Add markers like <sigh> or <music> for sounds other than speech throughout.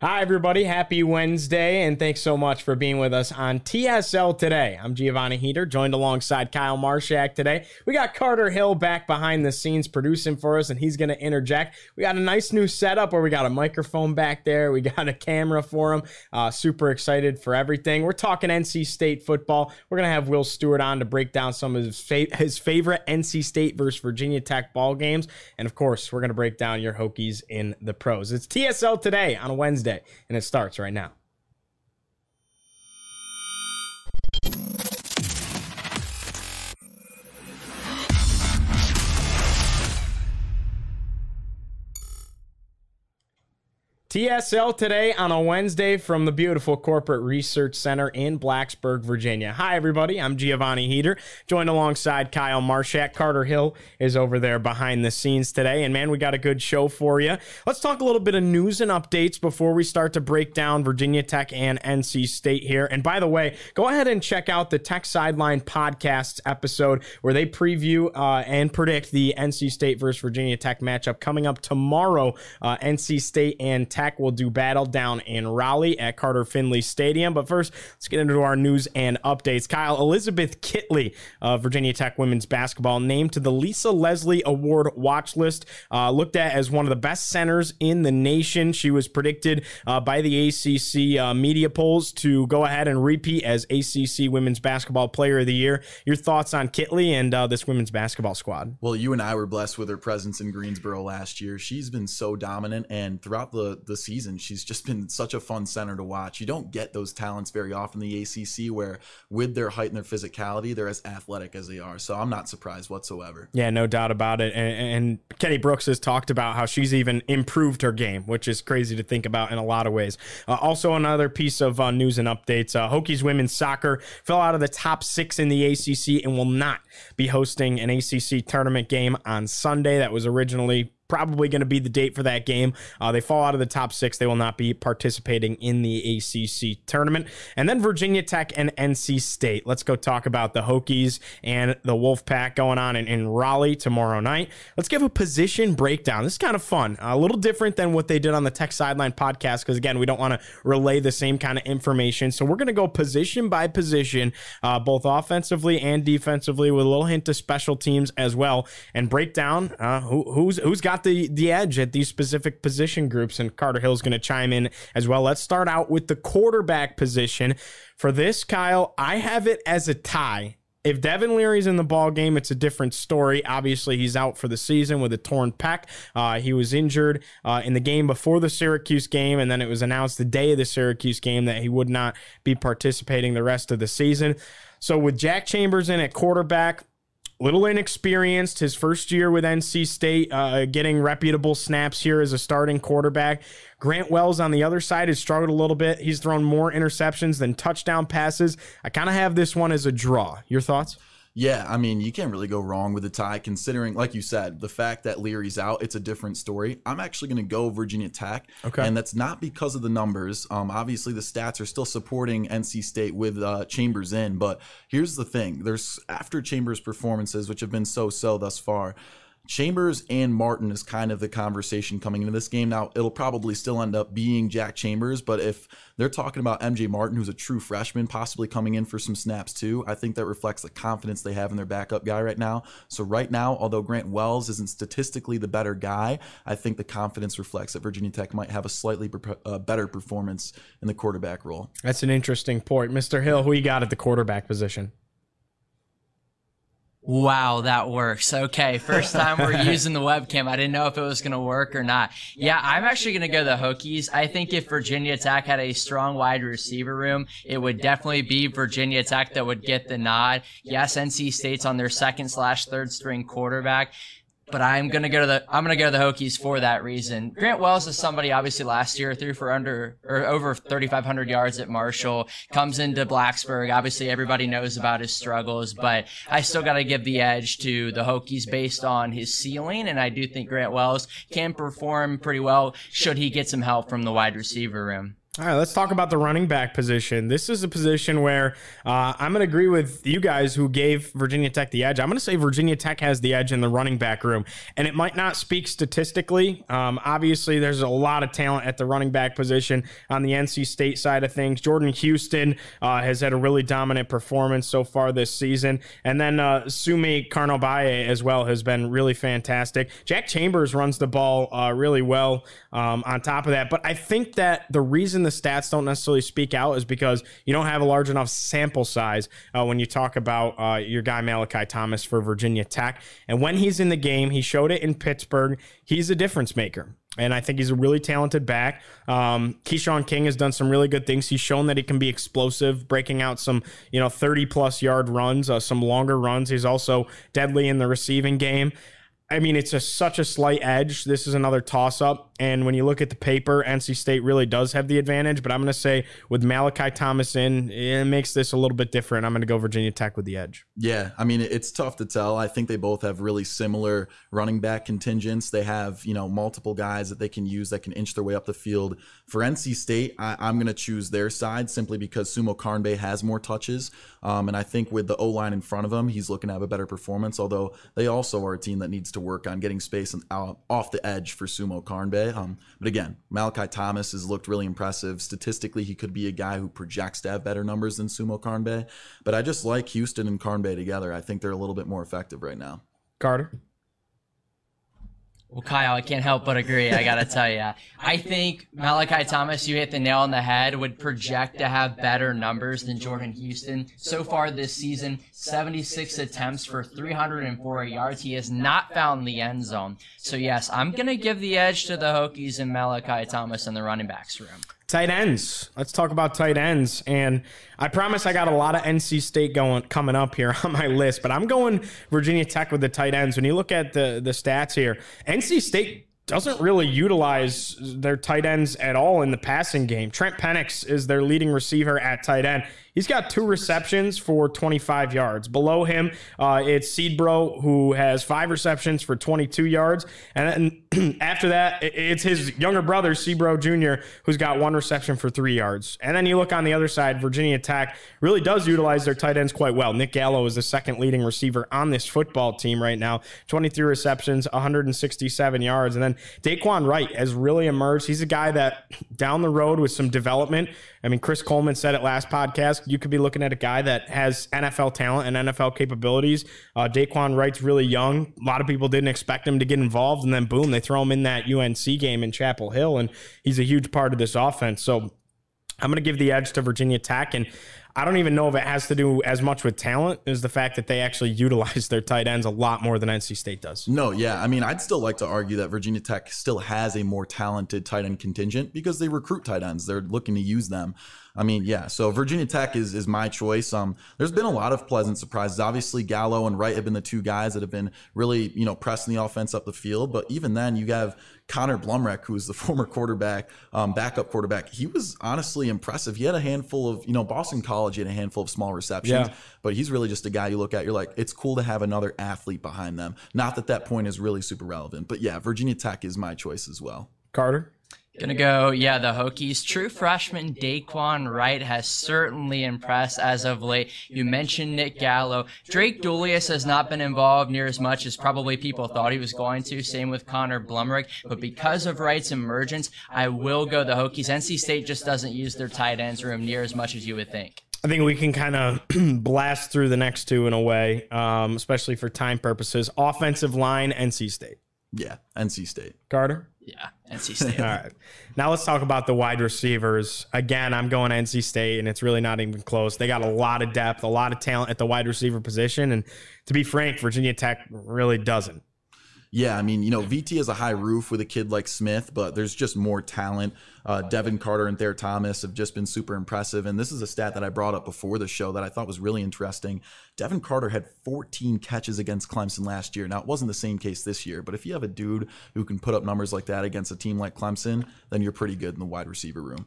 Hi, everybody. Happy Wednesday, and thanks so much for being with us on TSL today. I'm Giovanni Heater, joined alongside Kyle Marshak today. We got Carter Hill back behind the scenes producing for us, and he's going to interject. We got a nice new setup where we got a microphone back there, we got a camera for him. Uh, super excited for everything. We're talking NC State football. We're going to have Will Stewart on to break down some of his, fa- his favorite NC State versus Virginia Tech ball games. And of course, we're going to break down your Hokies in the pros. It's TSL today on Wednesday and it starts right now. TSL today on a Wednesday from the beautiful Corporate Research Center in Blacksburg, Virginia. Hi, everybody. I'm Giovanni Heater, joined alongside Kyle Marshak. Carter Hill is over there behind the scenes today. And man, we got a good show for you. Let's talk a little bit of news and updates before we start to break down Virginia Tech and NC State here. And by the way, go ahead and check out the Tech Sideline podcast episode where they preview uh, and predict the NC State versus Virginia Tech matchup coming up tomorrow. Uh, NC State and Tech will do battle down in Raleigh at Carter Finley Stadium. But first, let's get into our news and updates. Kyle, Elizabeth Kitley of Virginia Tech women's basketball named to the Lisa Leslie Award watch list, uh, looked at as one of the best centers in the nation. She was predicted uh, by the ACC uh, media polls to go ahead and repeat as ACC Women's Basketball Player of the Year. Your thoughts on Kitley and uh, this women's basketball squad? Well, you and I were blessed with her presence in Greensboro last year. She's been so dominant, and throughout the the season. She's just been such a fun center to watch. You don't get those talents very often in the ACC where, with their height and their physicality, they're as athletic as they are. So I'm not surprised whatsoever. Yeah, no doubt about it. And, and Kenny Brooks has talked about how she's even improved her game, which is crazy to think about in a lot of ways. Uh, also, another piece of uh, news and updates uh, Hokies women's soccer fell out of the top six in the ACC and will not be hosting an ACC tournament game on Sunday. That was originally probably going to be the date for that game. Uh, they fall out of the top six. They will not be participating in the ACC tournament. And then Virginia Tech and NC State. Let's go talk about the Hokies and the Wolfpack going on in, in Raleigh tomorrow night. Let's give a position breakdown. This is kind of fun. A little different than what they did on the Tech Sideline podcast because, again, we don't want to relay the same kind of information. So we're going to go position by position, uh, both offensively and defensively, with a little hint of special teams as well, and break down uh, who, who's who's got got the the edge at these specific position groups, and Carter Hill's going to chime in as well. Let's start out with the quarterback position. For this, Kyle, I have it as a tie. If Devin Leary's in the ball game, it's a different story. Obviously, he's out for the season with a torn pec. Uh, he was injured uh, in the game before the Syracuse game, and then it was announced the day of the Syracuse game that he would not be participating the rest of the season. So with Jack Chambers in at quarterback, little inexperienced. His first year with NC State, uh, getting reputable snaps here as a starting quarterback. Grant Wells on the other side has struggled a little bit. He's thrown more interceptions than touchdown passes. I kind of have this one as a draw. Your thoughts? Yeah, I mean, you can't really go wrong with a tie considering, like you said, the fact that Leary's out, it's a different story. I'm actually going to go Virginia Tech. Okay. And that's not because of the numbers. Um, obviously, the stats are still supporting NC State with uh, Chambers in. But here's the thing there's after Chambers' performances, which have been so so thus far, Chambers and Martin is kind of the conversation coming into this game. Now, it'll probably still end up being Jack Chambers, but if they're talking about MJ Martin, who's a true freshman, possibly coming in for some snaps too, I think that reflects the confidence they have in their backup guy right now. So, right now, although Grant Wells isn't statistically the better guy, I think the confidence reflects that Virginia Tech might have a slightly better performance in the quarterback role. That's an interesting point. Mr. Hill, who you got at the quarterback position? Wow, that works. Okay, first time we're <laughs> using the webcam. I didn't know if it was going to work or not. Yeah, I'm actually going to go the Hokies. I think if Virginia Tech had a strong wide receiver room, it would definitely be Virginia Tech that would get the nod. Yes, NC State's on their second slash third string quarterback but I'm gonna go to the I'm gonna go to the Hokies for that reason. Grant Wells is somebody obviously last year threw for under or over 3,500 yards at Marshall. Comes into Blacksburg. Obviously, everybody knows about his struggles, but I still got to give the edge to the Hokies based on his ceiling, and I do think Grant Wells can perform pretty well should he get some help from the wide receiver room. All right, let's talk about the running back position. This is a position where uh, I'm going to agree with you guys who gave Virginia Tech the edge. I'm going to say Virginia Tech has the edge in the running back room, and it might not speak statistically. Um, obviously, there's a lot of talent at the running back position on the NC State side of things. Jordan Houston uh, has had a really dominant performance so far this season, and then uh, Sumo-Karngbaye as well has been really fantastic. Jack Chambers runs the ball uh, really well um, on top of that, but I think that the reason the stats don't necessarily speak out is because you don't have a large enough sample size uh, when you talk about uh, your guy Malachi Thomas for Virginia Tech. And when he's in the game, he showed it in Pittsburgh. He's a difference maker. And I think he's a really talented back. Um, Keshawn King has done some really good things. He's shown that he can be explosive, breaking out some, you know, 30 plus yard runs, uh, some longer runs. He's also deadly in the receiving game. I mean, it's a, such a slight edge. This is another toss up. And when you look at the paper, NC State really does have the advantage. But I'm going to say with Malachi Thomas in, it makes this a little bit different. I'm going to go Virginia Tech with the edge. Yeah. I mean, it's tough to tell. I think they both have really similar running back contingents. They have, you know, multiple guys that they can use that can inch their way up the field. For NC State, I, am going to choose their side simply because Sumo-Karngbaye has more touches. Um, and I think with the O line in front of him, he's looking to have a better performance, although they also are a team that needs to work on getting space out, off the edge for Sumo-Karngbaye. Um, but again, Malachi Thomas has looked really impressive. Statistically, he could be a guy who projects to have better numbers than Sumo-Karngbaye. But I just like Houston and Karngbaye together. I think they're a little bit more effective right now. Carter? Well, Kyle, I can't help but agree. I got to tell you. I think Malachi Thomas, you hit the nail on the head, would project to have better numbers than Jordan Houston. So far this season, 76 attempts for 304 yards. He has not found the end zone. So, yes, I'm to give the edge to the Hokies and Malachi Thomas in the running backs room. Tight ends. Let's talk about tight ends. And I promise I got a lot of NC State going coming up here <laughs> on my list, but I'm going Virginia Tech with the tight ends. When you look at the the stats here, NC State doesn't really utilize their tight ends at all in the passing game. Trent Penix is their leading receiver at tight end. He's got two receptions for 25 yards. Below him, uh, it's Seedbro, who has five receptions for 22 yards. And then <clears throat> after that, it's his younger brother, Seedbro Jr., who's got one reception for three yards. And then you look on the other side, Virginia Tech really does utilize their tight ends quite well. Nick Gallo is the second leading receiver on this football team right now 23 receptions, 167 yards. And then Dae'Quan Wright has really emerged. He's a guy that down the road with some development. I mean, Chris Coleman said it last podcast you could be looking at a guy that has NFL talent and NFL capabilities. Uh, Dae'Quan Wright's really young. A lot of people didn't expect him to get involved, and then boom, they throw him in that UNC game in Chapel Hill, and he's a huge part of this offense. So I'm going to give the edge to Virginia Tech. And I don't even know if it has to do as much with talent as the fact that they actually <laughs> utilize their tight ends a lot more than NC State does. No, yeah. I mean, I'd still like to argue that Virginia Tech still has a more talented tight end contingent because they recruit tight ends. They're looking to use them. I mean, yeah. So Virginia Tech is is my choice. Um, there's been a lot of pleasant surprises. Obviously, Gallo and Wright have been the two guys that have been really, you know, pressing the offense up the field. But even then, you have Connor Blumrick, who is the <laughs> former quarterback, um, backup quarterback. He was honestly impressive. He had a handful of, you know, Boston College had a handful of small receptions, yeah. but he's really just a guy you look at. You're like, it's cool to have another athlete behind them. Not that that point is really super relevant, but yeah, Virginia Tech is my choice as well. Carter. Gonna go, yeah, the Hokies. True freshman Dae'Quan Wright has certainly impressed as of late. You mentioned Nick Gallo. Drake DeIuliis has not been involved near as much as probably people thought he was going to. Same with Connor Blumrick. But because of Wright's emergence, I will go the Hokies. NC State just doesn't use their tight ends room near as much as you would think. I think we can kind of <clears throat> blast through the next two in a way, um, especially for time purposes. Offensive line, NC State. Yeah, NC State. Carter? Yeah, NC <laughs> State. All right. Now let's talk about the wide receivers. Again, I'm going NC State, and it's really not even close. They got a lot of depth, a lot of talent at the wide receiver position. And to be frank, Virginia Tech really doesn't. Yeah, I mean, you know, VT has a high roof with a kid like Smith, but there's just more talent. Uh, Devin Carter and Thayer Thomas have just been super impressive. And this is a stat that I brought up before the show that I thought was really interesting. Devin Carter had 14 catches against Clemson last year. Now, it wasn't the same case this year, but if you have a dude who can put up numbers like that against a team like Clemson, then you're pretty good in the wide receiver room.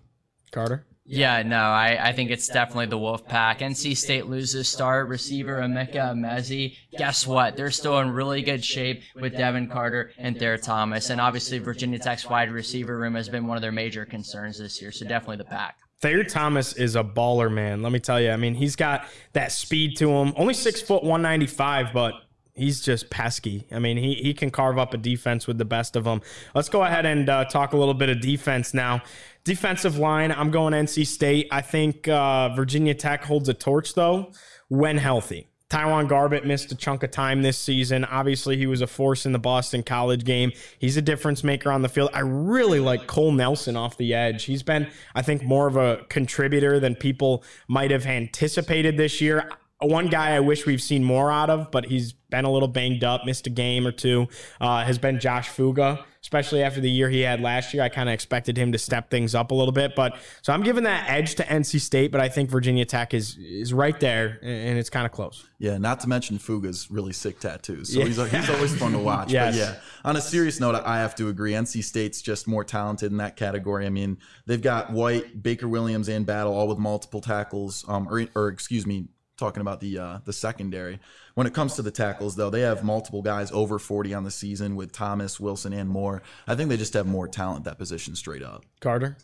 Carter? Yeah, no, I, I think it's definitely the Wolfpack. NC State loses star receiver Emeka Emezie. Guess what? They're still in really good shape with Devin Carter and Thayer Thomas. And obviously, Virginia Tech's wide receiver room has been one of their major concerns this year. So definitely the pack. Thayer Thomas is a baller, man. Let me tell you. I mean, he's got that speed to him. Only six foot, 195, but he's just pesky. I mean, he, he can carve up a defense with the best of them. Let's go ahead and uh, talk a little bit of defense now. Defensive line, I'm going NC State. I think uh, Virginia Tech holds a torch, though, when healthy. TyJuan Garbutt missed a chunk of time this season. Obviously, he was a force in the Boston College game. He's a difference maker on the field. I really like Cole Nelson off the edge. He's been, I think, more of a contributor than people might have anticipated this year. One guy I wish we've seen more out of, but he's been a little banged up, missed a game or two, uh, has been Josh Fuga, especially after the year he had last year. I kind of expected him to step things up a little bit. But so I'm giving that edge to NC State, but I think Virginia Tech is is right there and it's kind of close. Yeah, not to mention Fuga's really sick tattoos. So yeah. he's, he's always fun to <laughs> watch. yes. But yeah, on a serious note, I have to agree. NC State's just more talented in that category. I mean, they've got White, Baker Williams, and Battle all with multiple tackles, um, or, or excuse me, talking about the uh, the secondary. When it comes to the tackles, though, they have multiple guys over 40 on the season with Thomas, Wilson, and more. I think they just have more talent that position straight up. Carter?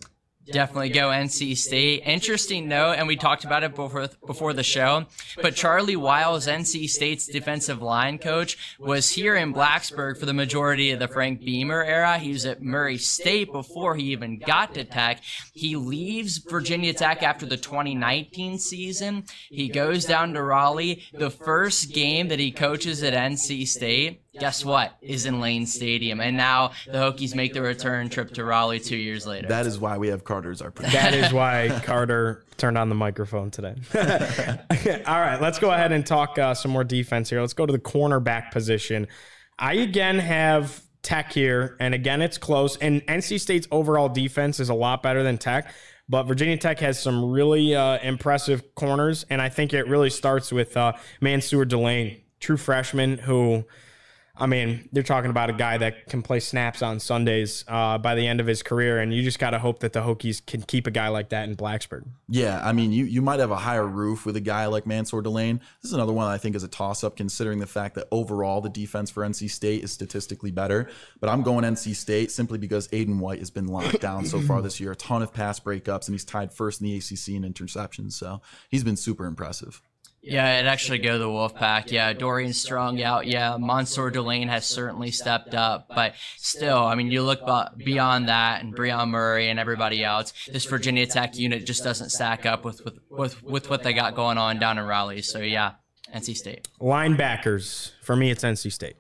Definitely go NC State. Interesting note, and we talked about it before before the show. But Charlie Wiles, NC State's defensive line coach, was here in Blacksburg for the majority of the Frank Beamer era. He was at Murray State before he even got to Tech. He leaves Virginia Tech after the 2019 season. He goes down to Raleigh. The first game that he coaches at NC State guess what is in Lane Stadium, and now the Hokies make the return trip to Raleigh two years later. That is why we have Carter as our producer. <laughs> That is why <laughs> Carter turned on the microphone today. <laughs> All right, let's go ahead and talk uh, some more defense here. Let's go to the cornerback position. I again have Tech here, and again it's close. And NC State's overall defense is a lot better than Tech. But Virginia Tech has some really uh, impressive corners, and I think it really starts with uh, Mansoor Delane, true freshman who I mean, they're talking about a guy that can play snaps on Sundays uh, by the end of his career, and you just got to hope that the Hokies can keep a guy like that in Blacksburg. Yeah, I mean, you you might have a higher roof with a guy like Mansoor Delane. This is another one I think is a toss up, considering the fact that overall the defense for NC State is statistically better. But I'm going NC State simply because Aydan White has been locked down so far this year. A ton of pass breakups, and he's tied first in the ACC in interceptions. So he's been super impressive. Yeah, it actually go the Wolfpack. Yeah, Dorian Strong out. Yeah, Mansoor Delane has certainly stepped up, but still, I mean, you look beyond that and Brion Murray and everybody else. This Virginia Tech unit just doesn't stack up with with with, with what they got going on down in Raleigh. So yeah, NC State linebackers for me, it's NC State.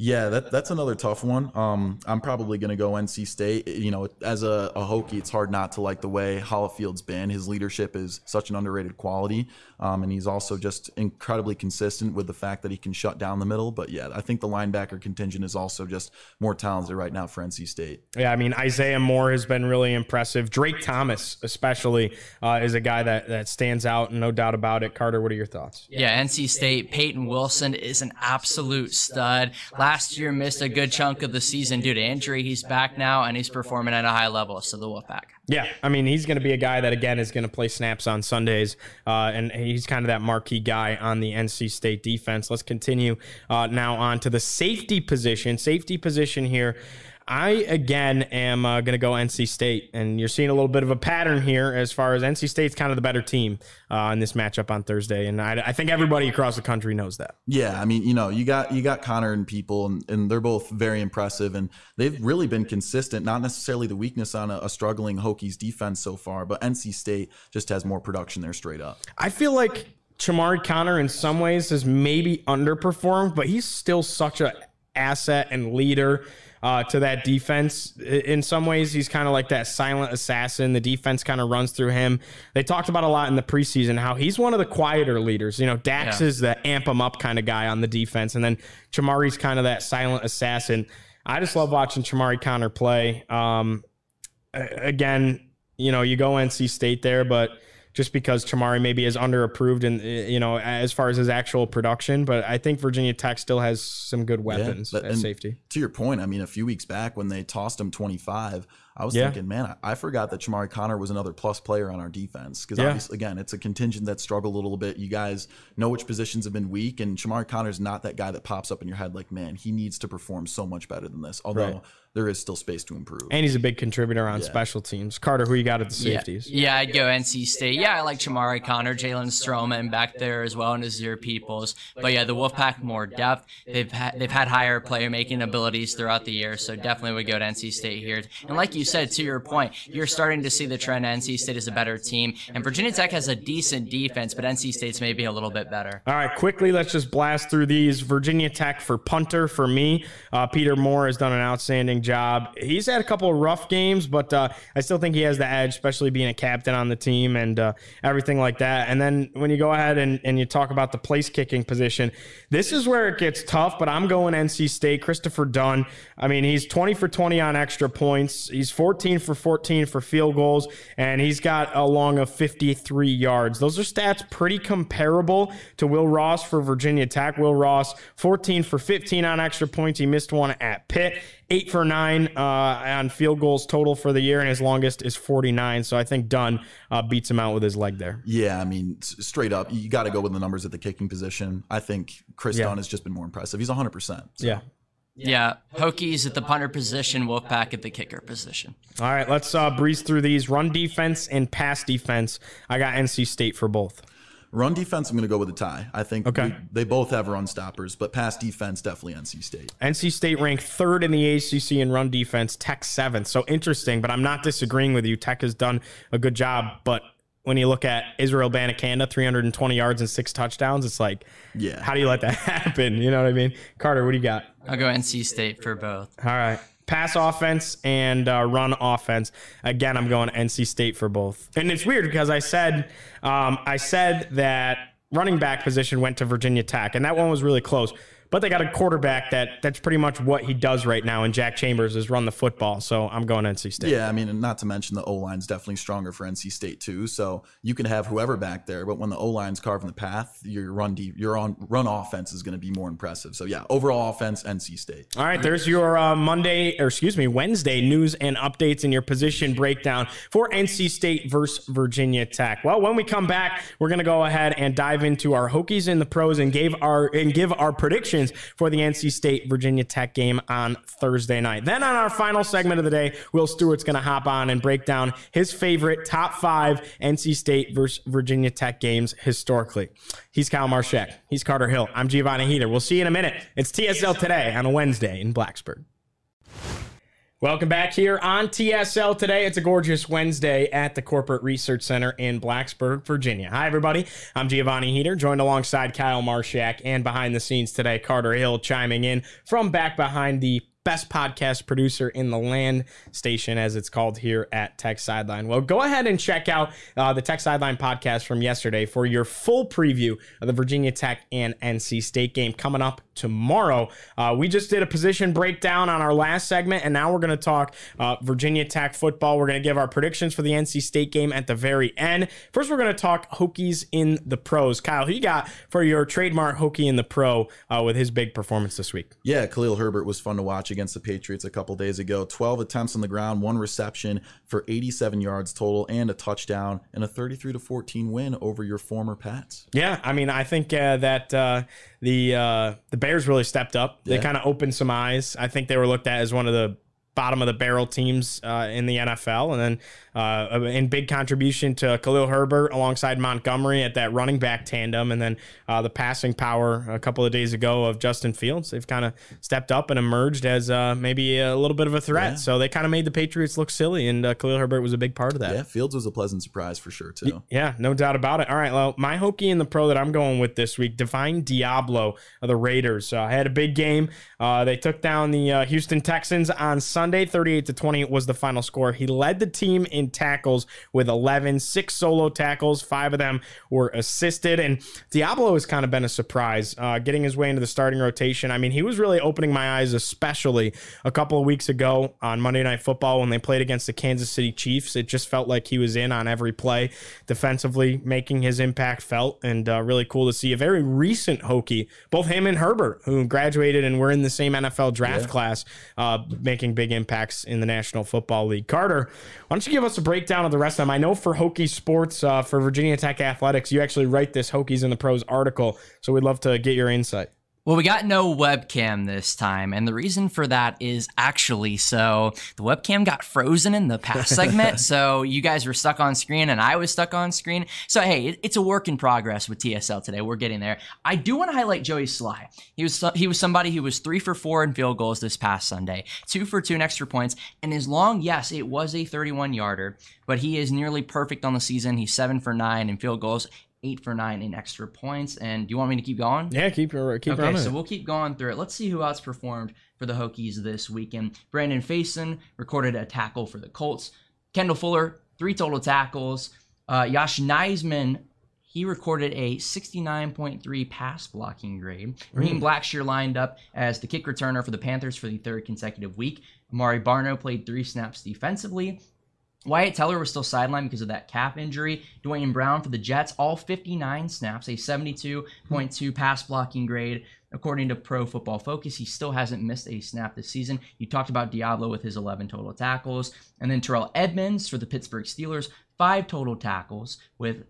Yeah, that, that's another tough one. Um, I'm probably going to go NC State. You know, as a, a Hokie, it's hard not to like the way Hollifield's been. His leadership is such an underrated quality, um, and he's also just incredibly consistent with the fact that he can shut down the middle. But yeah, I think the linebacker contingent is also just more talented right now for NC State. Yeah, I mean Isaiah Moore has been really impressive. Drake Thomas, especially, uh, is a guy that that stands out, no doubt about it. Carter, what are your thoughts? Yeah, NC State. Payton Wilson is an absolute stud. Last last year missed a good chunk of the season due to injury. He's back now and he's performing at a high level. So the Wolfpack. Yeah, I mean he's going to be a guy that again is going to play snaps on Sundays, uh, and he's kind of that marquee guy on the NC State defense. Let's continue uh, now on to the safety position. Safety position here. I again am uh, going to go NC State, and you're seeing a little bit of a pattern here as far as NC State's kind of the better team uh, in this matchup on Thursday, and I, I, think everybody across the country knows that. Yeah, I mean, you know, you got you got Conner and people, and, and they're both very impressive, and they've really been consistent. Not necessarily the weakness on a, a struggling Hokies defense so far, but NC State just has more production there straight up. I feel like Chamarri Conner in some ways has maybe underperformed, but he's still such a asset and leader uh, to that defense. In some ways, he's kind of like that silent assassin. The defense kind of runs through him. They talked about a lot in the preseason how he's one of the quieter leaders. You know, Dax yeah. is the amp him up kind of guy on the defense, and then Chamarri's kind of that silent assassin. I just love watching Chamarri Conner play. Um, again, you know, you go NC State there, but just because Chamarri maybe is underapproved and eh, you know as far as his actual production, but I think Virginia Tech still has some good weapons yeah, at safety. To your point, I mean, a few weeks back when they tossed him 25, I was yeah. thinking, man, I, I, forgot that Chamarri Conner was another plus player on our defense because yeah. obviously, again, it's a contingent that struggled a little bit. You guys know which positions have been weak, and Chamarri Conner's not that guy that pops up in your head like, man, he needs to perform so much better than this. Although. Right there is still space to improve. And he's a big contributor on yeah. special teams. Carter, who you got at the safeties? Yeah, yeah I'd go NC State. Yeah, I like Chamarri Conner, Jalen Stroman back there as well, and Nasir Peoples. But yeah, the Wolfpack more depth. They've had, they've had higher player making abilities throughout the year, so definitely would go to NC State here. And like you said, to your point, you're starting to see the trend. NC State is a better team, and Virginia Tech has a decent defense, but NC State's maybe a little bit better. All right, quickly, let's just blast through these. Virginia Tech for punter for me. Uh, Peter Moore has done an outstanding job. He's had a couple of rough games, but uh, I still think he has the edge, especially being a captain on the team and uh, everything like that. And then when you go ahead and, and you talk about the place kicking position, this is where it gets tough, but I'm going NC State. Christopher Dunn, I mean, he's 20 for 20 on extra points. He's 14 for 14 for field goals, and he's got a long of 53 yards. Those are stats pretty comparable to Will Ross for Virginia Tech. Will Ross, 14 for 15 on extra points. He missed one at Pitt eight for nine uh, on field goals total for the year, and his longest is 49. So I think Dunn uh, beats him out with his leg there. Yeah, I mean, straight up, you got to go with the numbers at the kicking position. I think Chris yeah. Dunn has just been more impressive. He's 100%. So. Yeah. Yeah, Hokies at the punter position, Wolfpack at the kicker position. All right, let's uh, breeze through these. Run defense and pass defense. I got NC State for both. Run defense, I'm going to go with a tie. I think okay. we, they both have run stoppers, but pass defense, definitely NC State. NC State ranked third in the ACC in run defense, Tech seventh. So interesting, but I'm not disagreeing with you. Tech has done a good job, but when you look at Israel Abanikanda, 320 yards and six touchdowns, it's like, yeah, how do you let that <laughs> happen? You know what I mean? Carter, what do you got? I'll go NC State for both. All right pass offense and uh, run offense. Again, I'm going NC State for both. And it's weird because I said um, I said that running back position went to Virginia Tech, and that one was really close. But they got a quarterback that that's pretty much what he does right now. And Jack Chambers is run the football. So I'm going NC State. Yeah, I mean, not to mention the O line's definitely stronger for NC State too. So you can have whoever back there, but when the O line's carving the path, your run deep, your on run offense is going to be more impressive. So yeah, overall offense, NC State. All right, there's your uh, Monday or excuse me Wednesday news and updates in your position breakdown for NC State versus Virginia Tech. Well, when we come back, we're going to go ahead and dive into our Hokies in the pros and give our and give our predictions predictions for the NC State Virginia Tech game on Thursday night. Then on our final segment of the day, Will Stewart's going to hop on and break down his favorite top five NC State versus Virginia Tech games historically. He's Kyle Marshak. He's Carter Hill. I'm Giovanni Heater. We'll see you in a minute. It's TSL today on a Wednesday in Blacksburg. Welcome back here on TSL today. It's a gorgeous Wednesday at the Corporate Research Center in Blacksburg, Virginia. Hi, everybody. I'm Giovanni Heater, joined alongside Kyle Marshak, and behind the scenes today, Carter Hill chiming in from back behind the best podcast producer in the land station, as it's called here at Tech Sideline. Well, go ahead and check out uh, the Tech Sideline podcast from yesterday for your full preview of the Virginia Tech and NC State game coming up tomorrow. Uh, we just did a position breakdown on our last segment, and now we're going to talk uh, Virginia Tech football. We're going to give our predictions for the NC State game at the very end. First, we're going to talk Hokies in the pros. Kyle, who you got for your trademark Hokie in the pro uh, with his big performance this week? Yeah, Khalil Herbert was fun to watch against the Patriots a couple days ago. 12 attempts on the ground, one reception for 87 yards total, and a touchdown, and a 33 to 14 win over your former Pats. Yeah, I mean, I think uh, that uh, the uh, the Bears really stepped up. They yeah. kind of opened some eyes. I think they were looked at as one of the bottom of the barrel teams uh, in the NFL. And then uh, in big contribution to Khalil Herbert alongside Montgomery at that running back tandem. And then uh, the passing power a couple of days ago of Justin Fields. They've kind of stepped up and emerged as uh, maybe a little bit of a threat. Yeah. So they kind of made the Patriots look silly. And uh, Khalil Herbert was a big part of that. Yeah, Fields was a pleasant surprise for sure, too. Yeah, no doubt about it. All right, well, my Hokie in the pro that I'm going with this week, Divine Deablo of the Raiders. Uh, had a big game. Uh, they took down the uh, Houston Texans on Sunday, 38 to 20 was the final score. He led the team in tackles with 11, six solo tackles, five of them were assisted. And Deablo has kind of been a surprise, uh, getting his way into the starting rotation. I mean, he was really opening my eyes, especially a couple of weeks ago on Monday Night Football when they played against the Kansas City Chiefs. It just felt like he was in on every play, defensively making his impact felt, and uh, really cool to see a very recent Hokie, both him and Herbert, who graduated and were in the same NFL draft yeah. class, uh, making big impacts in the National Football League. Carter, why don't you give us a breakdown of the rest of them? I know for Hokie Sports, uh, for Virginia Tech Athletics, you actually write this Hokies in the Pros article, so we'd love to get your insight. Well, we got no webcam this time, and the reason for that is actually so the webcam got frozen in the past segment, <laughs> so you guys were stuck on screen and I was stuck on screen. So hey, it's a work in progress with TSL today. We're getting there. I do want to highlight Joey Slye. He was he was somebody who was three for four in field goals this past Sunday, two for two in extra points, and his long, yes, it was a 31 yarder, but he is nearly perfect on the season. He's seven for nine in field goals eight for nine in extra points. And do you want me to keep going? Yeah, keep keep okay, running. so we'll keep going through it. Let's see who else performed for the Hokies this weekend. Brandon Facyson recorded a tackle for the Colts. Kendall Fuller, three total tackles. Uh, Yosh Nijman, he recorded a 69.3 pass blocking grade. Mm. Raheem Blackshear lined up as the kick returner for the Panthers for the third consecutive week. Amare Barno played three snaps defensively. Wyatt Teller was still sidelined because of that calf injury. Duane Brown for the Jets, all 59 snaps, a 72.2 pass blocking grade. According to Pro Football Focus, he still hasn't missed a snap this season. You talked about Deablo with his 11 total tackles. And then Terrell Edmunds for the Pittsburgh Steelers, five total tackles with,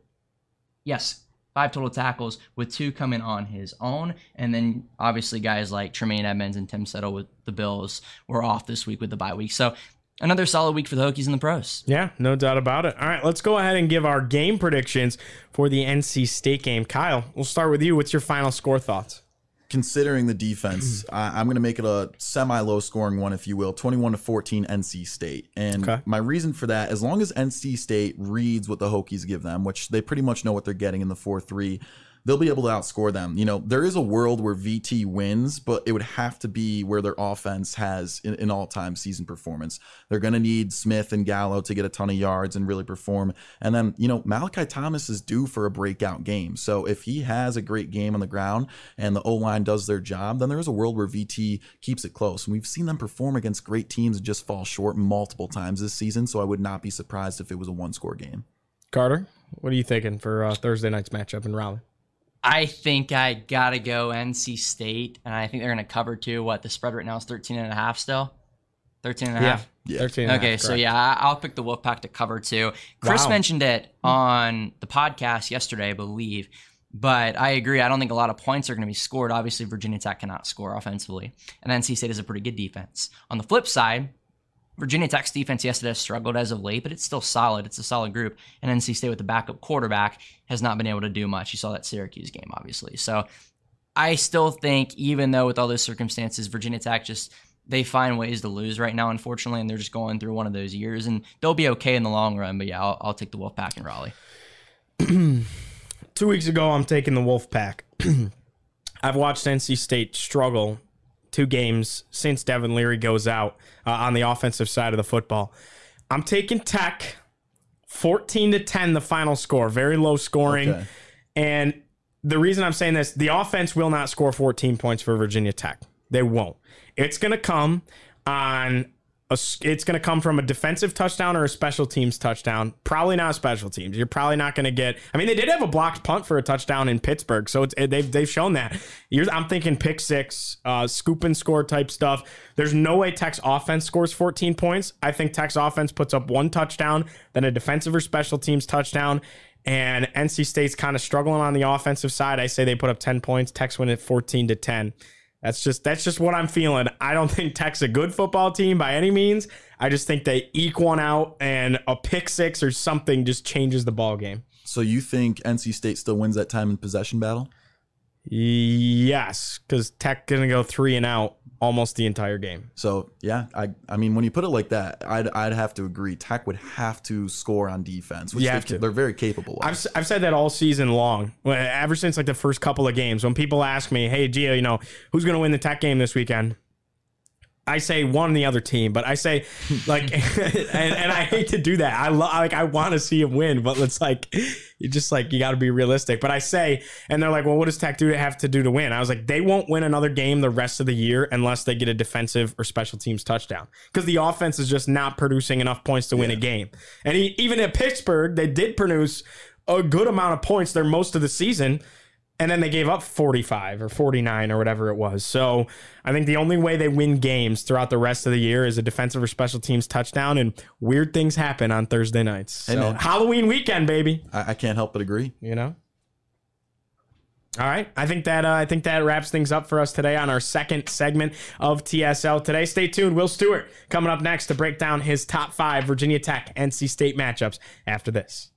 yes, five total tackles with two coming on his own. And then obviously guys like Tremaine Edmunds and Tim Settle with the Bills were off this week with the bye week. So another solid week for the Hokies and the pros. Yeah, no doubt about it. All right, let's go ahead and give our game predictions for the NC State game. Kyle, we'll start with you. What's your final score thoughts? Considering the defense, <clears throat> I, am going to make it a semi low scoring one, if you will 21 to 14 NC State. And okay. my reason for that, as long as NC State reads what the Hokies give them, which they pretty much know what they're getting in the 4 3, they'll be able to outscore them. You know, there is a world where VT wins, but it would have to be where their offense has an, all time season performance. They're going to need Smith and Gallo to get a ton of yards and really perform. And then, you know, Malachi Thomas is due for a breakout game. So if he has a great game on the ground and the O line does their job, then there is a world where VT keeps it close. And we've seen them perform against great teams and just fall short multiple times this season. So I would not be surprised if it was a one score game. Carter, what are you thinking for uh, Thursday night's matchup in Raleigh? I think I gotta go NC State, and I think they're gonna cover too. What the spread right now is 13 and a half still. 13 and a half. Yeah. 13 okay, half, so yeah, I'll pick the Wolfpack to cover too. Chris wow. mentioned it on the podcast yesterday, I believe. But I agree. I don't think a lot of points are going to be scored. Obviously, Virginia Tech cannot score offensively, and NC State is a pretty good defense. On the flip side, Virginia Tech's defense yesterday struggled as of late, but it's still solid. It's a solid group. And NC State with the backup quarterback has not been able to do much. You saw that Syracuse game, obviously. So I still think, even though with all those circumstances, Virginia Tech just they find ways to lose right now, unfortunately, and they're just going through one of those years, and they'll be okay in the long run. But yeah, I'll, I'll take the Wolfpack in Raleigh. <clears throat> Two weeks ago, I'm taking the Wolfpack. <clears throat> I've watched NC State struggle two games since Devin Leary goes out uh, on the offensive side of the football. I'm taking Tech 14 to 10 the final score, very low scoring. Okay. And the reason I'm saying this, the offense will not score 14 points for Virginia Tech. They won't. It's going to come on a, it's going to come from a defensive touchdown or a special teams touchdown. Probably not special teams. You're probably not going to get. I mean, they did have a blocked punt for a touchdown in Pittsburgh, so it, they've they've shown that. You're, I'm thinking pick six, uh, scoop and score type stuff. There's no way Tech's offense scores 14 points. I think Tech's offense puts up one touchdown, then a defensive or special teams touchdown. And NC State's kind of struggling on the offensive side. I say they put up 10 points. Tech's win at 14 to 10. That's just that's just what I'm feeling. I don't <laughs> think Tech's a good football team by any means. I just think they eke one out and a pick six or something just changes the ball game. So you think NC State still wins that time and possession battle? Yes, because Tech gonna go three and out almost the entire game. So yeah, I I mean when you put it like that, I'd I'd have to agree. Tech would have to score on defense, which You they, have to. they're very capable of. I've, I've said that all season long. Ever since like the first couple of games, when people ask me, "Hey, Gio, you know who's going to win the Tech game this weekend?" I say one the other team, but I say like, <laughs> <laughs> and, and I hate to do that. I lo- like I want to see him win, but it's like you just like you got to be realistic. But I say, and they're like, "Well, what does Tech do to have to do to win?" I was like, they won't win another game the rest of the year unless they get a defensive or special teams touchdown because the offense is just not producing enough points to win a game. And he, even at Pittsburgh, they did produce a good amount of points there most of the season. And then they gave up 45 or 49 or whatever it was. So I think the only way they win games throughout the rest of the year is a defensive or special teams touchdown. And weird things happen on Thursday nights. So. Halloween weekend, baby. I, I can't help but agree. You know? All right, I think that uh, I think that wraps things up for us today on our second segment of TSL today. Stay tuned. Will Stewart coming up next to break down his top five Virginia Tech NC State matchups after this.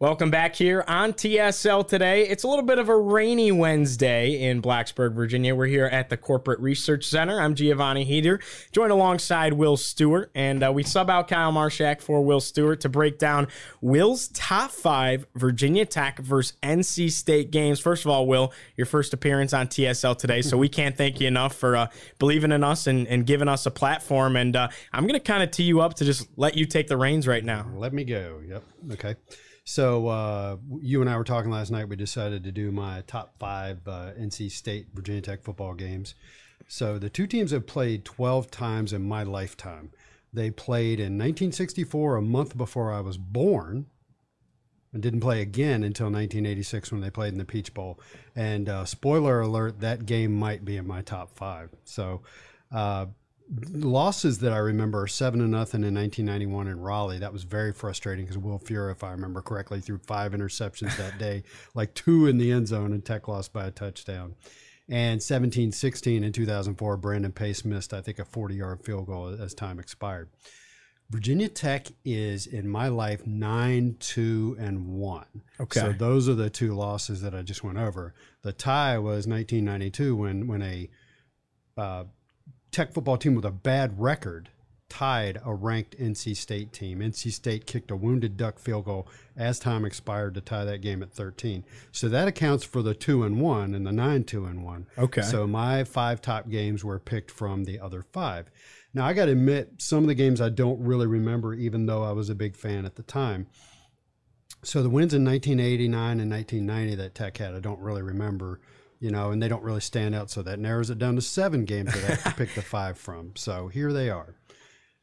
Welcome back here on TSL today. It's a little bit of a rainy Wednesday in Blacksburg, Virginia. We're here at the Corporate Research Center. I'm Giovanni Heater, joined alongside Will Stewart, and uh, we sub out Kyle Marshak for Will Stewart to break down Will's top five Virginia Tech versus NC State games. First of all, Will, your first appearance on TSL today, so we can't thank you enough for uh, believing in us and, and giving us a platform. And uh, I'm going to kind of tee you up to just let you take the reins right now. Let me go. Yep. Okay. So uh, you and I were talking last night. We decided to do my top five uh, NC State Virginia Tech football games. So the two teams have played 12 times in my lifetime. They played in 1964, a month before I was born, and didn't play again until 1986 when they played in the Peach Bowl. And uh, spoiler alert, that game might be in my top five. So uh, losses that I remember are seven to nothing in 1991 in Raleigh. That was very frustrating because Will Furrer, if I remember correctly, threw five interceptions that day, <laughs> like two in the end zone, and Tech lost by a touchdown. And 17 16 in 2004, Brandon Pace missed, I think, a 40 yard field goal as time expired. Virginia Tech is in my life nine, two, and one. Okay. So those are the two losses that I just went over. The tie was 1992 when when a uh, Tech football team with a bad record tied a ranked NC State team. NC State kicked a wounded duck field goal as time expired to tie that game at 13. So that accounts for the 2 and 1 and the 9 2 and 1. Okay. So my five top games were picked from the other five. Now I got to admit some of the games I don't really remember even though I was a big fan at the time. So the wins in 1989 and 1990 that Tech had I don't really remember you know, and they don't really stand out. So that narrows it down to seven games that I have to pick the <laughs> five from. So here they are.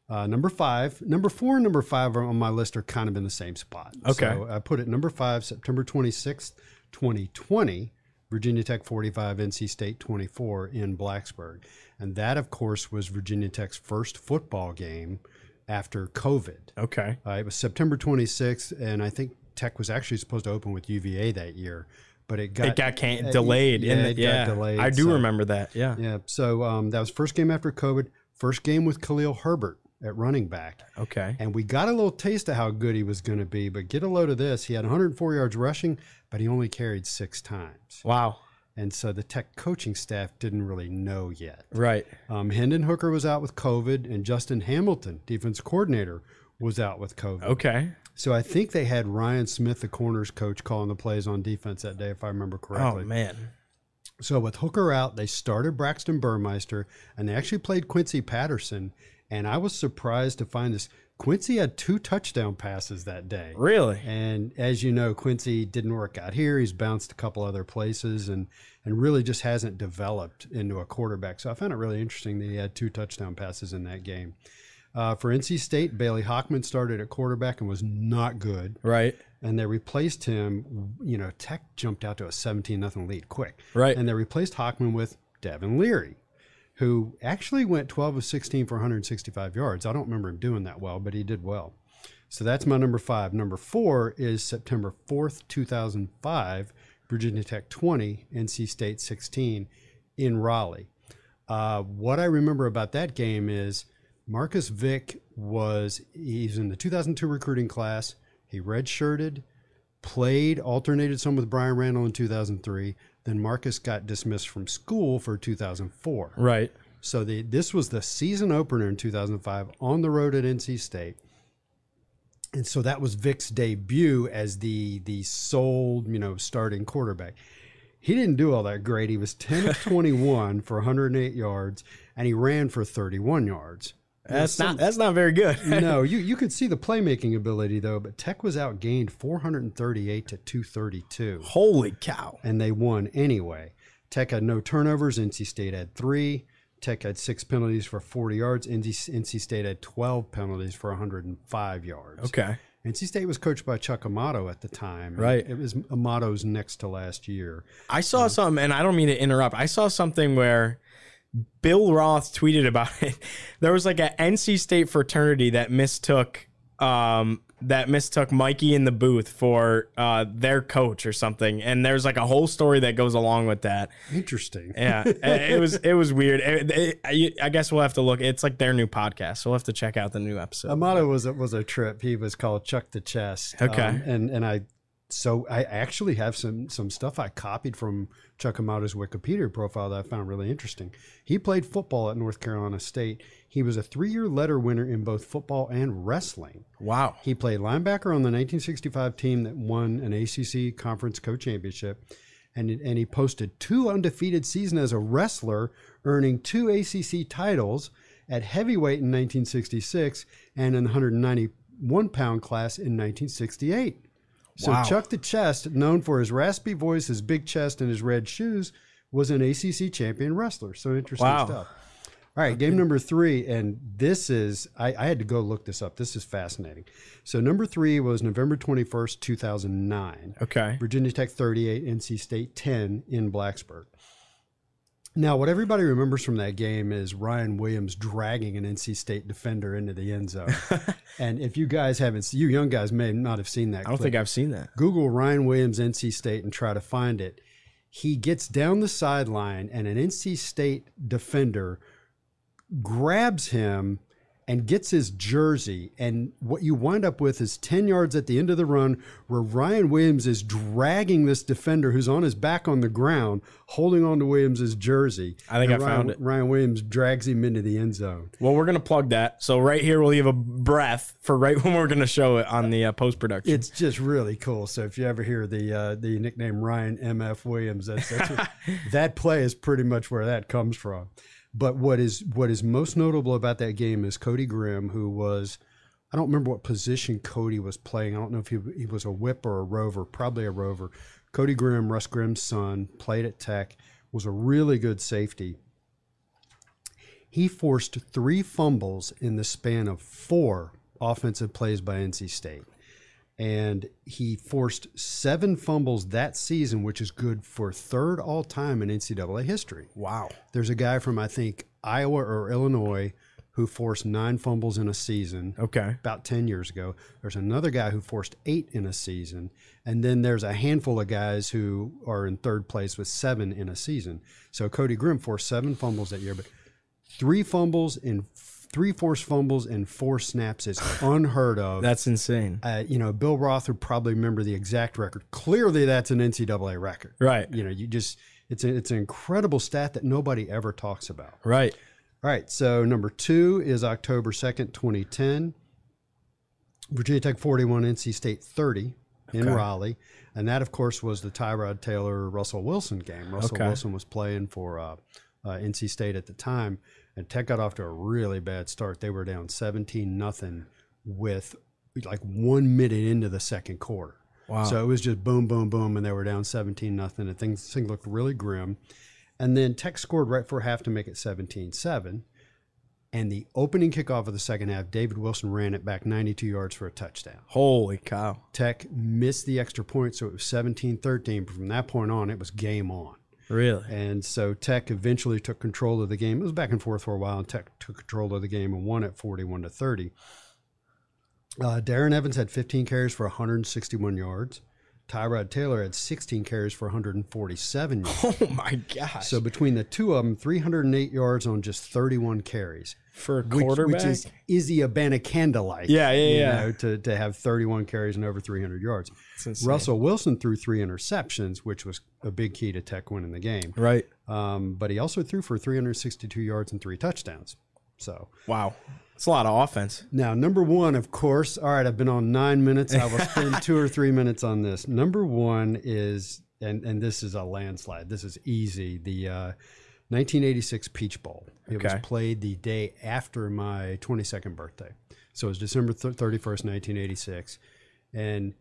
Uh, number five, number four, and number five are on my list are kind of in the same spot. Okay. So I put it number five, September 26th, 2020, Virginia Tech 45, NC State 24 in Blacksburg. And that, of course, was Virginia Tech's first football game after COVID. Okay. Uh, it was September 26th, and I think Tech was actually supposed to open with UVA that year but it got it got can- uh, delayed. Yeah, in the, it yeah. got delayed. I do so- remember that. Yeah. Yeah, so um, that was first game after COVID. First game with Khalil Herbert at running back, Okay. and we got a little taste of how good he was going to be. But get a load of this: he had 104 yards rushing, but he only carried six times. Wow. And so the Tech coaching staff didn't really know yet. Right. Um, Hendon Hooker was out with COVID, and Justin Hamilton, defense coordinator, was out with COVID. Okay. So I think they had Ryan Smith, the corners coach, calling the plays on defense that day, if I remember correctly. Oh man. So with Hooker out, they started Braxton Burmeister, and they actually played Quincy Patterson. And I was surprised to find this. Quincy had two touchdown passes that day. Really? And as you know, Quincy didn't work out here. He's bounced a couple other places and and really just hasn't developed into a quarterback. So I found it really interesting that he had two touchdown passes in that game. Uh, for NC State, Bailey Hockman started at quarterback and was not good. Right. And they replaced him. You know, Tech jumped out to a 17 nothing lead quick. Right. And they replaced Hockman with Devin Leary, who actually went 12 of 16 for 165 yards. I don't remember him doing that well, but he did well. So that's my number five. Number four is September 4th, 2005, Virginia Tech 20, NC State 16 in Raleigh. Uh, what I remember about that game is Marcus Vick was he's in the 2002 recruiting class. He redshirted, played, alternated some with Bryan Randall in 2003. Then Marcus got dismissed from school for 2004. Right. So the this was the season opener in 2005 on the road at NC State. And so that was Vick's debut as the the sole, you know, starting quarterback. He didn't do all that great. He was 10 of <laughs> 21 for 108 yards and he ran for 31 yards. That's not that's not very good. <laughs> no, you you could see the playmaking ability though, but Tech was outgained 438 to 232. Holy cow. And they won anyway. Tech had no turnovers, NC State had 3. Tech had six penalties for 40 yards. NC, NC State had 12 penalties for 105 yards. Okay. NC State was coached by Chuck Amato at the time. Right. It was Amato's next to last year. I saw something, and I don't mean to interrupt. I saw something where Bill Roth tweeted about it. <laughs> There was like an NC State fraternity that mistook um, that mistook Mikey in the booth for uh, their coach or something, and there's like a whole story that goes along with that. Interesting. Yeah, <laughs> it was it was weird. It, it, I guess we'll have to look. It's like their new podcast, so we'll have to check out the new episode. Amato was a, was a trip. He was called Chuck the Chest. Okay, um, and and I so I actually have some some stuff I copied from Chuck Amato's Wikipedia profile that I found really interesting. He played football at North Carolina State. He was a three-year letter winner in both football and wrestling. Wow. He played linebacker on the 1965 team that won an ACC Conference Co-Championship, and and he posted two undefeated seasons as a wrestler, earning two ACC titles at heavyweight in 1966 and in the 191 pound class in 1968. So wow. Chuck the Chest, known for his raspy voice, his big chest, and his red shoes, was an ACC champion wrestler. So interesting wow. stuff. All right, game number three, and this is I, I, had to go look this up. This is fascinating. So number three was November twenty first, two thousand nine. Okay. Virginia Tech thirty eight, NC State ten in Blacksburg. Now, what everybody remembers from that game is Ryan Williams dragging an NC State defender into the end zone. <laughs> and if you guys haven't, you young guys may not have seen that. I don't think I've seen that. Google Ryan Williams NC State and try to find it. He gets down the sideline, and an NC State defender grabs him and gets his jersey. And what you wind up with is 10 yards at the end of the run where Ryan Williams is dragging this defender who's on his back on the ground, holding on to Williams's jersey. I think and I Ryan, found it. Ryan Williams drags him into the end zone. Well, we're going to plug that. So right here, we'll leave a breath for right <laughs> when we're going to show it on the uh, post production. It's just really cool. So if you ever hear the uh, the nickname Ryan MF Williams, that's, that's what, <laughs> that play is pretty much where that comes from. But what is what is most notable about that game is Cody Grimm, who was I don't remember what position Cody was playing. I don't know if he, he was a whip or a rover, probably a rover. Cody Grimm, Russ Grimm's son, played at Tech, was a really good safety. He forced three fumbles in the span of four offensive plays by NC State and he forced seven fumbles that season, which is good for third all time in NCAA history. Wow. There's a guy from, I think, Iowa or Illinois who forced nine fumbles in a season. Okay. About 10 years ago. There's another guy who forced eight in a season. And then there's a handful of guys who are in third place with seven in a season. So Cody Grimm forced seven fumbles that year, but three fumbles in three forced fumbles and four snaps is <sighs> unheard of. that's insane. Uh, you know, Bill Roth would probably remember the exact record. Clearly, that's an NCAA record. Right. You know, you just it's a, it's an incredible stat that nobody ever talks about. Right. All right. So number two is October second, twenty ten. Virginia Tech forty one, NC State thirty in okay. Raleigh, and that of course was the Tyrod Taylor Russell Wilson game. Russell okay. Wilson was playing for uh, uh, NC State at the time and Tech got off to a really bad start. They were down 17 nothing with like one minute into the second quarter. Wow. So it was just boom, boom, boom, and they were down 17 nothing, and things, things looked really grim. And then Tech scored right for half to make it 17 7. And the opening kickoff of the second half, David Wilson ran it back 92 yards for a touchdown. Holy cow. Tech missed the extra point, so it was 17 13. But from that point on, it was game on. Really? And so Tech eventually took control of the game. It was back and forth for a while, and Tech took control of the game and won at 41 to 30. Uh, Darren Evans had 15 carries for 161 yards. Tyrod Taylor had 16 carries for 147 yards. Oh my gosh! So between the two of them, 308 yards on just 31 carries. for a Which, quarterback, which is Izzy Abanikanda like. Yeah, yeah, you yeah. know, to, to have 31 carries and over 300 yards. Russell Wilson threw three interceptions, which was a big key to Tech winning the game. right? Um, but he also threw for 362 yards and three touchdowns. So Wow, it's a lot of offense. now, number one, of course. All right, I've been on nine minutes. I will spend two or three minutes on this. Number one is, and and this is a landslide. This is easy. The uh, 1986 Peach Bowl. It was played the day after my 22nd birthday, so it was December thir- 31st, 1986, and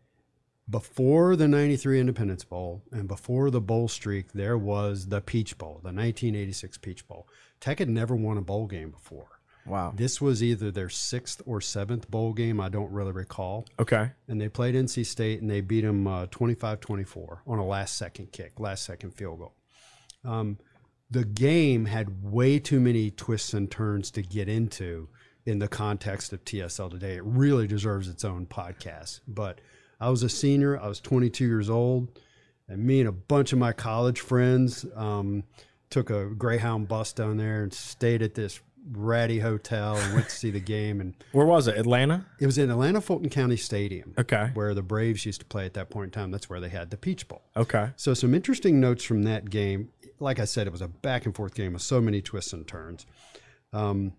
before the 93 Independence Bowl and before the bowl streak, there was the Peach Bowl, the 1986 Peach Bowl. Tech had never won a bowl game before. Wow. This was either their sixth or seventh bowl game. I don't really recall. Okay. And they played NC State and they beat them uh, 25 24 on a last second kick, last second field goal. Um, the game had way too many twists and turns to get into in the context of TSL today. It really deserves its own podcast. But I was a senior, I was 22 years old, and me and a bunch of my college friends um, took a Greyhound bus down there and stayed at this ratty hotel and went to see the game. And Where was it? Atlanta. it was in Atlanta Fulton County Stadium Okay. where the Braves used to play at that point in time. That's where they had the Peach Bowl. Okay. So some interesting notes from that game. Like I said, it was a back and forth game with so many twists and turns. Um,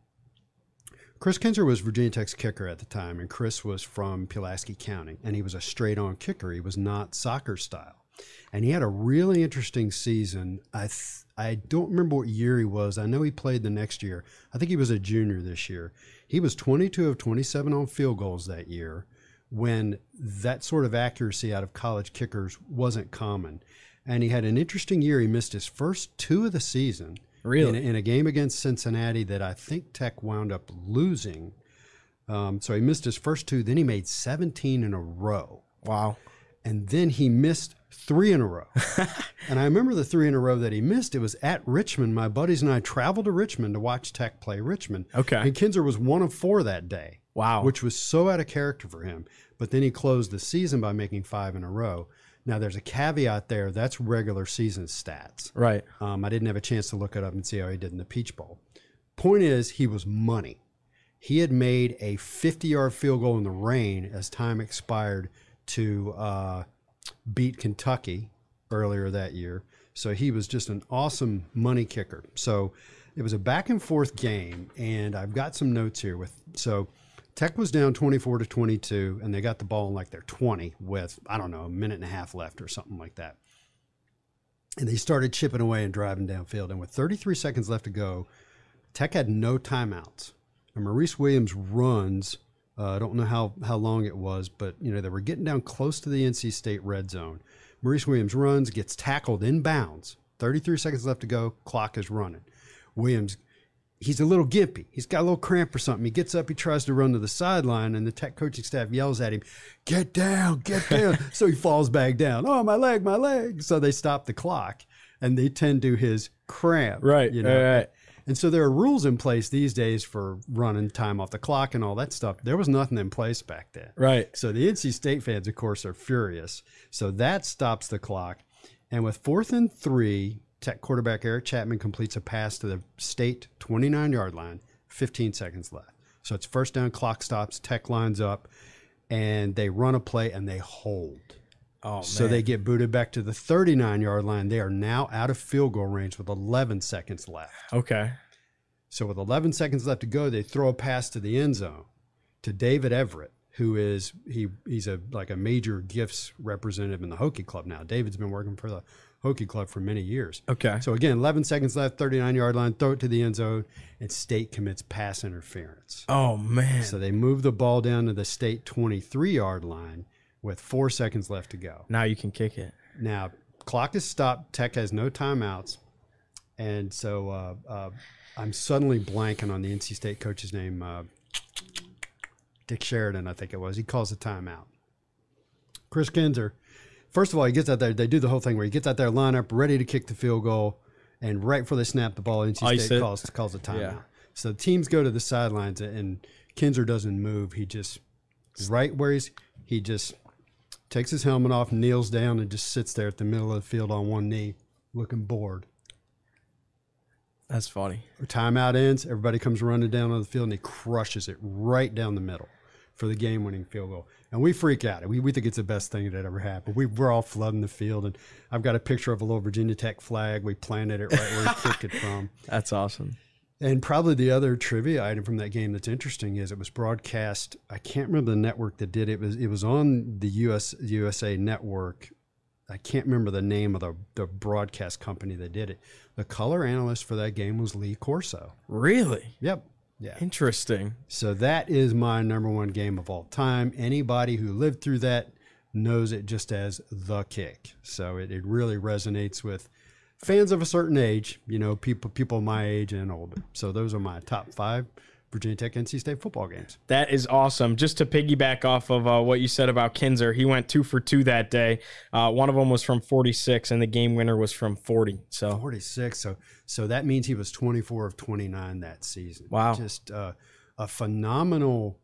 Chris Kinzer was Virginia Tech's kicker at the time, and Chris was from Pulaski County, and he was a straight-on kicker. He was not soccer style, and he had a really interesting season. I th- I don't remember what year he was. I know he played the next year. I think he was a junior this year. He was 22 of 27 on field goals that year when that sort of accuracy out of college kickers wasn't common. And he had an interesting year. He missed his first two of the season. Really? In, in a game against Cincinnati that I think Tech wound up losing. Um, so he missed his first two. Then he made 17 in a row. Wow. And then he missed three in a row. and I remember the three in a row that he missed. It was at Richmond. My buddies and I traveled to Richmond to watch Tech play Richmond. Okay. And Kinzer was one of four that day Wow. which was so out of character for him. But then he closed the season by making five in a row. Now, there's a caveat there. That's regular season stats. right. Um, I didn't have a chance to look it up and see how he did in the Peach Bowl. Point is, he was money. He had made a 50 yard field goal in the rain as time expired to uh, beat Kentucky earlier that year. So he was just an awesome money kicker. So it was a back and forth game, and I've got some notes here with so Tech was down 24 to 22, and they got the ball in like their 20 with I don't know a minute and a half left or something like that. And they started chipping away and driving downfield. And with 33 seconds left to go, Tech had no timeouts. And Maurice Williams runs. Uh, I don't know how, how long it was, but you know they were getting down close to the NC State red zone. Maurice Williams runs, gets tackled in bounds. 33 seconds left to go. Clock is running. Williams, he's a little gimpy. He's got a little cramp or something. He gets up, he tries to run to the sideline, and the Tech coaching staff yells at him, "Get down, get down!" <laughs> so he falls back down. Oh, my leg, my leg! So they stop the clock, and they tend to his cramp. Right, You know. right, right. And so there are rules in place these days for running time off the clock and all that stuff. There was nothing in place back then. Right. So the NC State fans, of course, are furious. So that stops the clock. And with fourth and three, Tech quarterback Eric Chapman completes a pass to the state 29 yard line, 15 seconds left. So it's first down, clock stops, Tech lines up, and they run a play and they hold. Oh So they get booted back to the 39 yard line. They are now out of field goal range with 11 seconds left. Okay. So with 11 seconds left to go, they throw a pass to the end zone to David Everett, who is he he's a like a major gifts representative in the Hokie Club now. David's been working for the Hokie Club for many years. Okay. So again, 11 seconds left, 39 yard line, throw it to the end zone, and State commits pass interference. Oh man. So they move the ball down to the State 23 yard line with four seconds left to go. now you can kick it. Now, clock is stopped. Tech has no timeouts. And so uh, uh, I'm suddenly blanking on the NC State coach's name. Uh, Dick Sheridan, I think it was. He calls a timeout. Chris Kinzer, first of all, he gets out there. They do the whole thing where he gets out there, line up, ready to kick the field goal. And right before they snap the ball, NC Ice State it. calls, calls a timeout. Yeah. So teams go to the sidelines, and Kinzer doesn't move. He just, right where he's, he just takes his helmet off, kneels down, and just sits there at the middle of the field on one knee, looking bored. That's funny. Timeout ends. Everybody comes running down on the field, and he crushes it right down the middle for the game-winning field goal. And we freak out. We, we think it's the best thing that ever happened. We, we're all flooding the field, and I've got a picture of a little Virginia Tech flag. We planted it right where he <laughs> kicked it from. That's awesome. And probably the other trivia item from that game that's interesting is it was broadcast. I can't remember the network that did it. it was it was on the US USA network. I can't remember the name of the, the broadcast company that did it. The color analyst for that game was Lee Corso. Really? Yep. Yeah. Interesting. So that is my number one game of all time. Anybody who lived through that knows it just as the kick. So it, it really resonates with fans of a certain age, you know, people people my age and older. So those are my top five Virginia Tech NC State football games. That is awesome. Just to piggyback off of uh, what you said about Kinzer, he went two for two that day. Uh, one of them was from 46, and the game winner was from 40. So 46. So so that means he was 24 of 29 that season. Wow, just uh, a phenomenal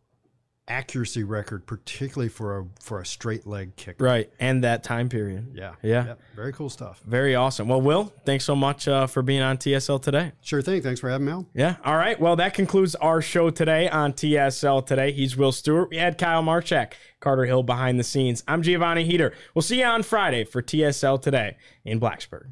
accuracy record, particularly for a for a straight leg kick. Right, and that time period. Yeah, yeah, yep. very cool stuff. Very awesome. Well, Will, thanks so much uh, for being on TSL today. Sure thing. Thanks for having me on. Yeah. All right. Well, that concludes our show today on TSL today. He's Will Stewart. We had Kyle Marchak, Carter Hill behind the scenes. I'm Giovanni Heater. We'll see you on Friday for TSL today in Blacksburg.